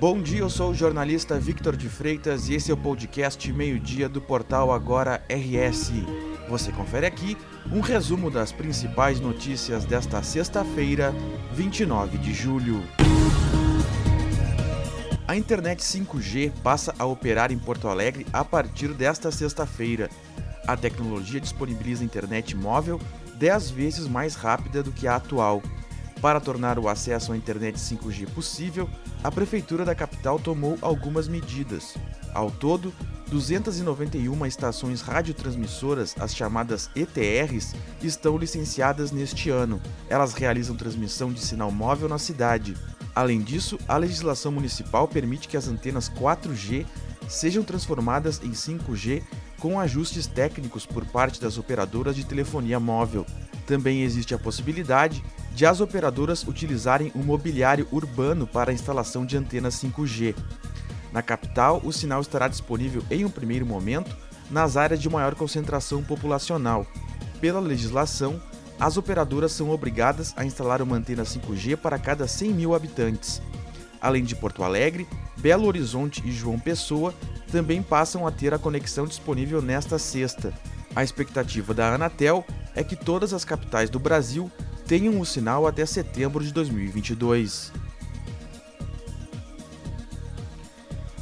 Bom dia, eu sou o jornalista Victor de Freitas e esse é o podcast Meio-Dia do portal Agora RS. Você confere aqui um resumo das principais notícias desta sexta-feira, 29 de julho. A internet 5G passa a operar em Porto Alegre a partir desta sexta-feira. A tecnologia disponibiliza internet móvel 10 vezes mais rápida do que a atual. Para tornar o acesso à internet 5G possível, a Prefeitura da capital tomou algumas medidas. Ao todo, 291 estações radiotransmissoras, as chamadas ETRs, estão licenciadas neste ano. Elas realizam transmissão de sinal móvel na cidade. Além disso, a legislação municipal permite que as antenas 4G sejam transformadas em 5G com ajustes técnicos por parte das operadoras de telefonia móvel. Também existe a possibilidade de as operadoras utilizarem o mobiliário urbano para a instalação de antenas 5G. Na capital, o sinal estará disponível em um primeiro momento nas áreas de maior concentração populacional. Pela legislação, as operadoras são obrigadas a instalar uma antena 5G para cada 100 mil habitantes. Além de Porto Alegre, Belo Horizonte e João Pessoa também passam a ter a conexão disponível nesta sexta. A expectativa da Anatel é que todas as capitais do Brasil tenham o sinal até setembro de 2022.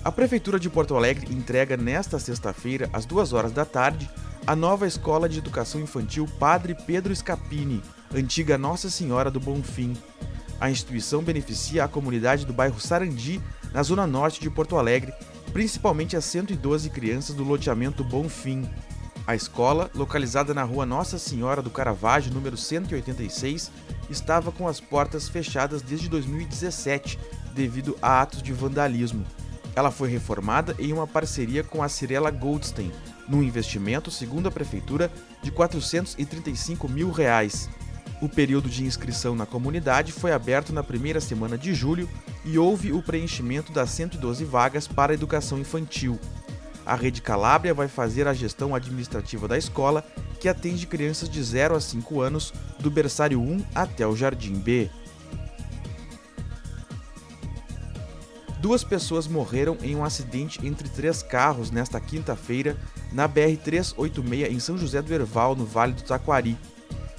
A Prefeitura de Porto Alegre entrega nesta sexta-feira, às 2 horas da tarde, a nova Escola de Educação Infantil Padre Pedro Scapini, antiga Nossa Senhora do Bonfim. A instituição beneficia a comunidade do bairro Sarandi, na zona norte de Porto Alegre, principalmente as 112 crianças do loteamento Bonfim. A escola, localizada na rua Nossa Senhora do Caravaggio, número 186, estava com as portas fechadas desde 2017 devido a atos de vandalismo. Ela foi reformada em uma parceria com a Cirela Goldstein, num investimento, segundo a prefeitura, de 435 mil reais. O período de inscrição na comunidade foi aberto na primeira semana de julho e houve o preenchimento das 112 vagas para educação infantil a Rede Calábria vai fazer a gestão administrativa da escola, que atende crianças de 0 a 5 anos, do berçário 1 até o Jardim B. Duas pessoas morreram em um acidente entre três carros nesta quinta-feira na BR-386 em São José do Herval, no Vale do Taquari.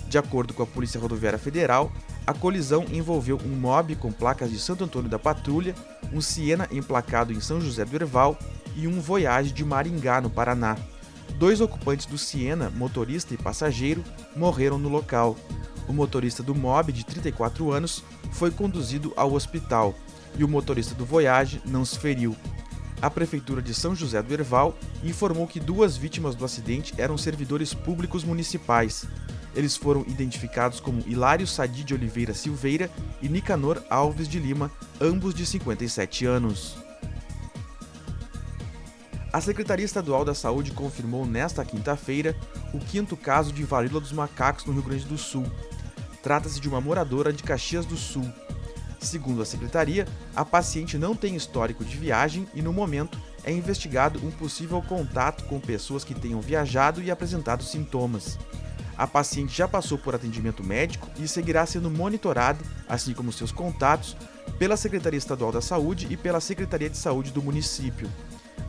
De acordo com a Polícia Rodoviária Federal, a colisão envolveu um mob com placas de Santo Antônio da Patrulha, um Siena emplacado em São José do Herval e um Voyage de Maringá, no Paraná. Dois ocupantes do Siena, motorista e passageiro, morreram no local. O motorista do Mob, de 34 anos, foi conduzido ao hospital e o motorista do Voyage não se feriu. A Prefeitura de São José do Herval informou que duas vítimas do acidente eram servidores públicos municipais. Eles foram identificados como Hilário Sadi de Oliveira Silveira e Nicanor Alves de Lima, ambos de 57 anos. A Secretaria Estadual da Saúde confirmou nesta quinta-feira o quinto caso de varíola dos macacos no Rio Grande do Sul. Trata-se de uma moradora de Caxias do Sul. Segundo a secretaria, a paciente não tem histórico de viagem e, no momento, é investigado um possível contato com pessoas que tenham viajado e apresentado sintomas. A paciente já passou por atendimento médico e seguirá sendo monitorada, assim como seus contatos, pela Secretaria Estadual da Saúde e pela Secretaria de Saúde do município.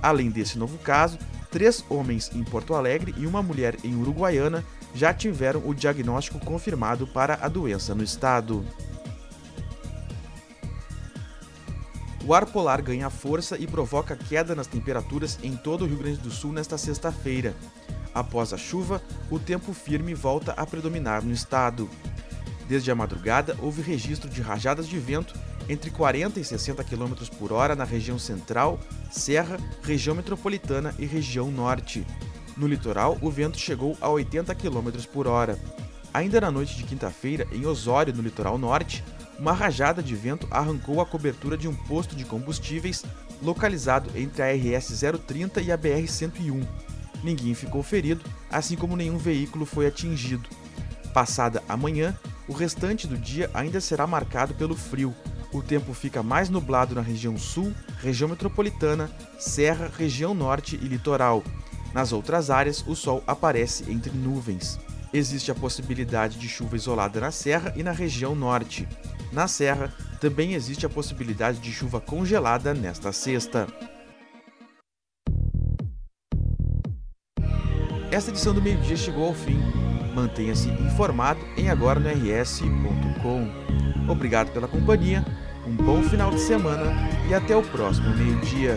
Além desse novo caso, três homens em Porto Alegre e uma mulher em Uruguaiana já tiveram o diagnóstico confirmado para a doença no estado. O ar polar ganha força e provoca queda nas temperaturas em todo o Rio Grande do Sul nesta sexta-feira. Após a chuva, o tempo firme volta a predominar no estado. Desde a madrugada, houve registro de rajadas de vento entre 40 e 60 km por hora na região central, serra, região metropolitana e região norte. No litoral, o vento chegou a 80 km por hora. Ainda na noite de quinta-feira, em Osório, no litoral norte, uma rajada de vento arrancou a cobertura de um posto de combustíveis localizado entre a RS 030 e a BR 101. Ninguém ficou ferido, assim como nenhum veículo foi atingido. Passada a manhã, o restante do dia ainda será marcado pelo frio, o tempo fica mais nublado na região sul, região metropolitana, serra, região norte e litoral. Nas outras áreas, o sol aparece entre nuvens. Existe a possibilidade de chuva isolada na serra e na região norte. Na Serra, também existe a possibilidade de chuva congelada nesta sexta. Esta edição do meio-dia chegou ao fim. Mantenha-se informado em agora no rs.com. Obrigado pela companhia, um bom final de semana e até o próximo meio-dia.